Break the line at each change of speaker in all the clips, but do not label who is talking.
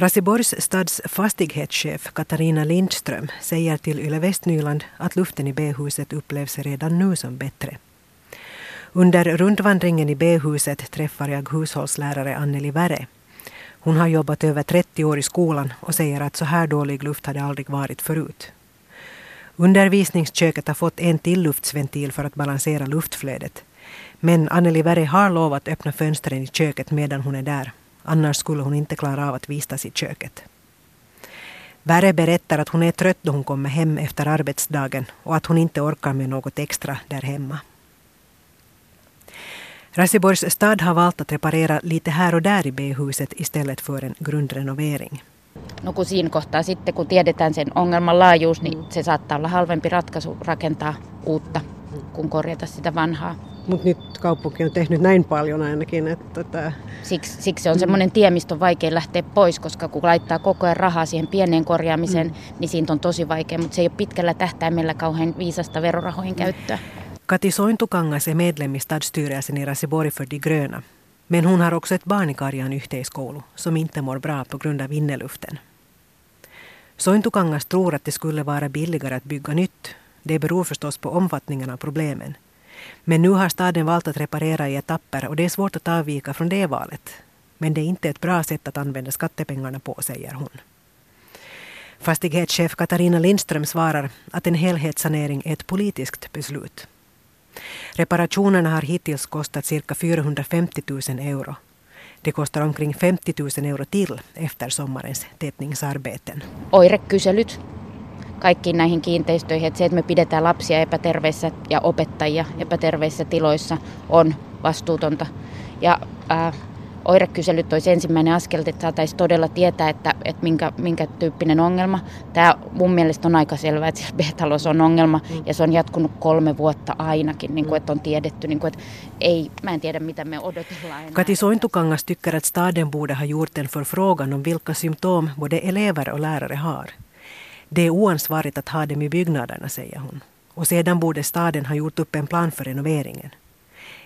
Raseborgs stads fastighetschef Katarina Lindström säger till Yle Västnyland att luften i B-huset upplevs redan nu som bättre. Under rundvandringen i B-huset träffar jag hushållslärare Anneli Värre. Hon har jobbat över 30 år i skolan och säger att så här dålig luft hade aldrig varit förut. Undervisningsköket har fått en till luftsventil för att balansera luftflödet. Men Anneli Värre har lovat öppna fönstren i köket medan hon är där. Annars skulle hon inte klara av att vistas i köket. Värre berättar att hon är trött då hon kommer hem efter arbetsdagen och att hon inte orkar med något extra där hemma. Raseborgs stad har valt att reparera lite här och där i B-huset istället för en grundrenovering.
No kun siinä kohtaa sitten, kun tiedetään sen ongelman laajuus, niin se saattaa olla halvempi ratkaisu rakentaa uutta kuin korjata sitä vanhaa.
Mutta nyt kaupunki on tehnyt näin paljon ainakin. Että tämä...
siksi, siksi se on semmoinen tie, mistä on vaikea lähteä pois, koska kun laittaa koko ajan rahaa siihen pieneen korjaamiseen, mm. niin siitä on tosi vaikea, mutta se ei ole pitkällä tähtäimellä kauhean viisasta verorahojen käyttöä.
Kati Sointukangas är medlem i stadsstyrelsen i Raseborg för de gröna. Men hon har också ett barn i Karjan yhteiskoulu som inte mår bra på grund av inneluften. Sointukangas tror att det skulle vara billigare att bygga nytt. Det beror förstås på omfattningen av problemen. Men nu har staden valt att reparera i etapper och det är svårt att avvika från det valet. Men det är inte ett bra sätt att använda skattepengarna på, säger hon. Fastighetschef Katarina Lindström svarar att en helhetssanering är ett politiskt beslut. Reparationerna har hittills kostat cirka 450 000 euro. Det kostar omkring 50 000 euro till efter sommarens tätningsarbeten.
Oirekyselyt kaikkiin näihin kiinteistöihin. Että se, että me pidetään lapsia epäterveissä ja opettajia epäterveissä tiloissa on vastuutonta. Ja ää, oirekyselyt olisi ensimmäinen askel, että saataisiin todella tietää, että, että minkä, minkä tyyppinen ongelma. Tämä mun mielestä on aika selvää, että B-talous on ongelma mm. ja se on jatkunut kolme vuotta ainakin, niin kuin, että on tiedetty. Niin kuin, että ei, mä en tiedä, mitä me odotellaan. Enää.
Kati Sointukangas tycker att staden borde ha gjort en förfrågan om vilka symptom både elever och lärare har. Det är oansvarigt att ha dem i byggnaderna, säger hon. Och sedan borde staden ha gjort upp en plan för renoveringen.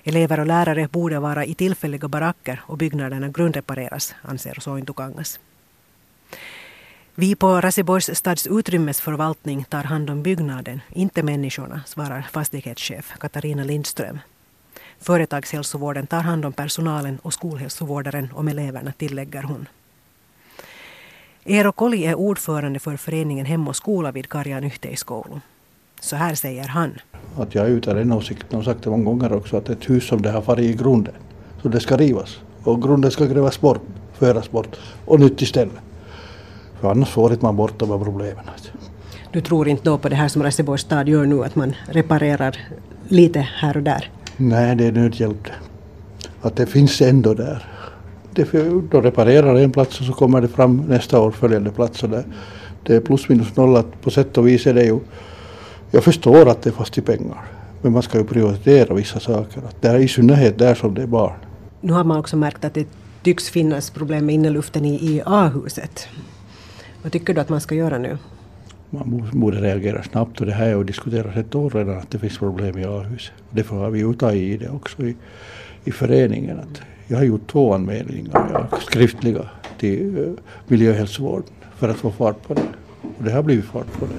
Elever och lärare borde vara i tillfälliga baracker och byggnaderna grundrepareras, anser Sointukangas. Vi på Raseborgs stads utrymmesförvaltning tar hand om byggnaden, inte människorna, svarar fastighetschef Katarina Lindström. Företagshälsovården tar hand om personalen och skolhälsovårdaren om eleverna, tillägger hon. Eero Koli är ordförande för föreningen Hem och skola vid Karjan yhteiskoulu. Så här säger han.
Att jag ute den åsikten och sagt det många gånger också att ett hus som det har farit i grunden, så det ska rivas. Och grunden ska grävas bort, föras bort och nytt istället. För annars får man bort de här problemen.
Du tror inte då på det här som Raseborgs stad gör nu, att man reparerar lite här och där?
Nej, det är nödhjälp. Att det finns ändå där det, då reparerar en plats och så kommer det fram nästa år följande plats. Och det, det är plus minus noll att på sätt och vis är det ju, jag förstår att det är fast i pengar. Men man ska ju prioritera vissa saker. Att det är I synnerhet där som det är barn.
Nu har man också märkt att det tycks finnas problem med inneluften i, i A-huset. Vad tycker du att man ska göra nu?
Man borde reagera snabbt och det här har ju diskuterats ett år redan att det finns problem i A-huset. Därför har vi ju tagit i det också i, i föreningen. Att jag har gjort två anmälningar, skriftliga, till eh, miljöhälsovården för att få fart på det. Och det har blivit fart på det.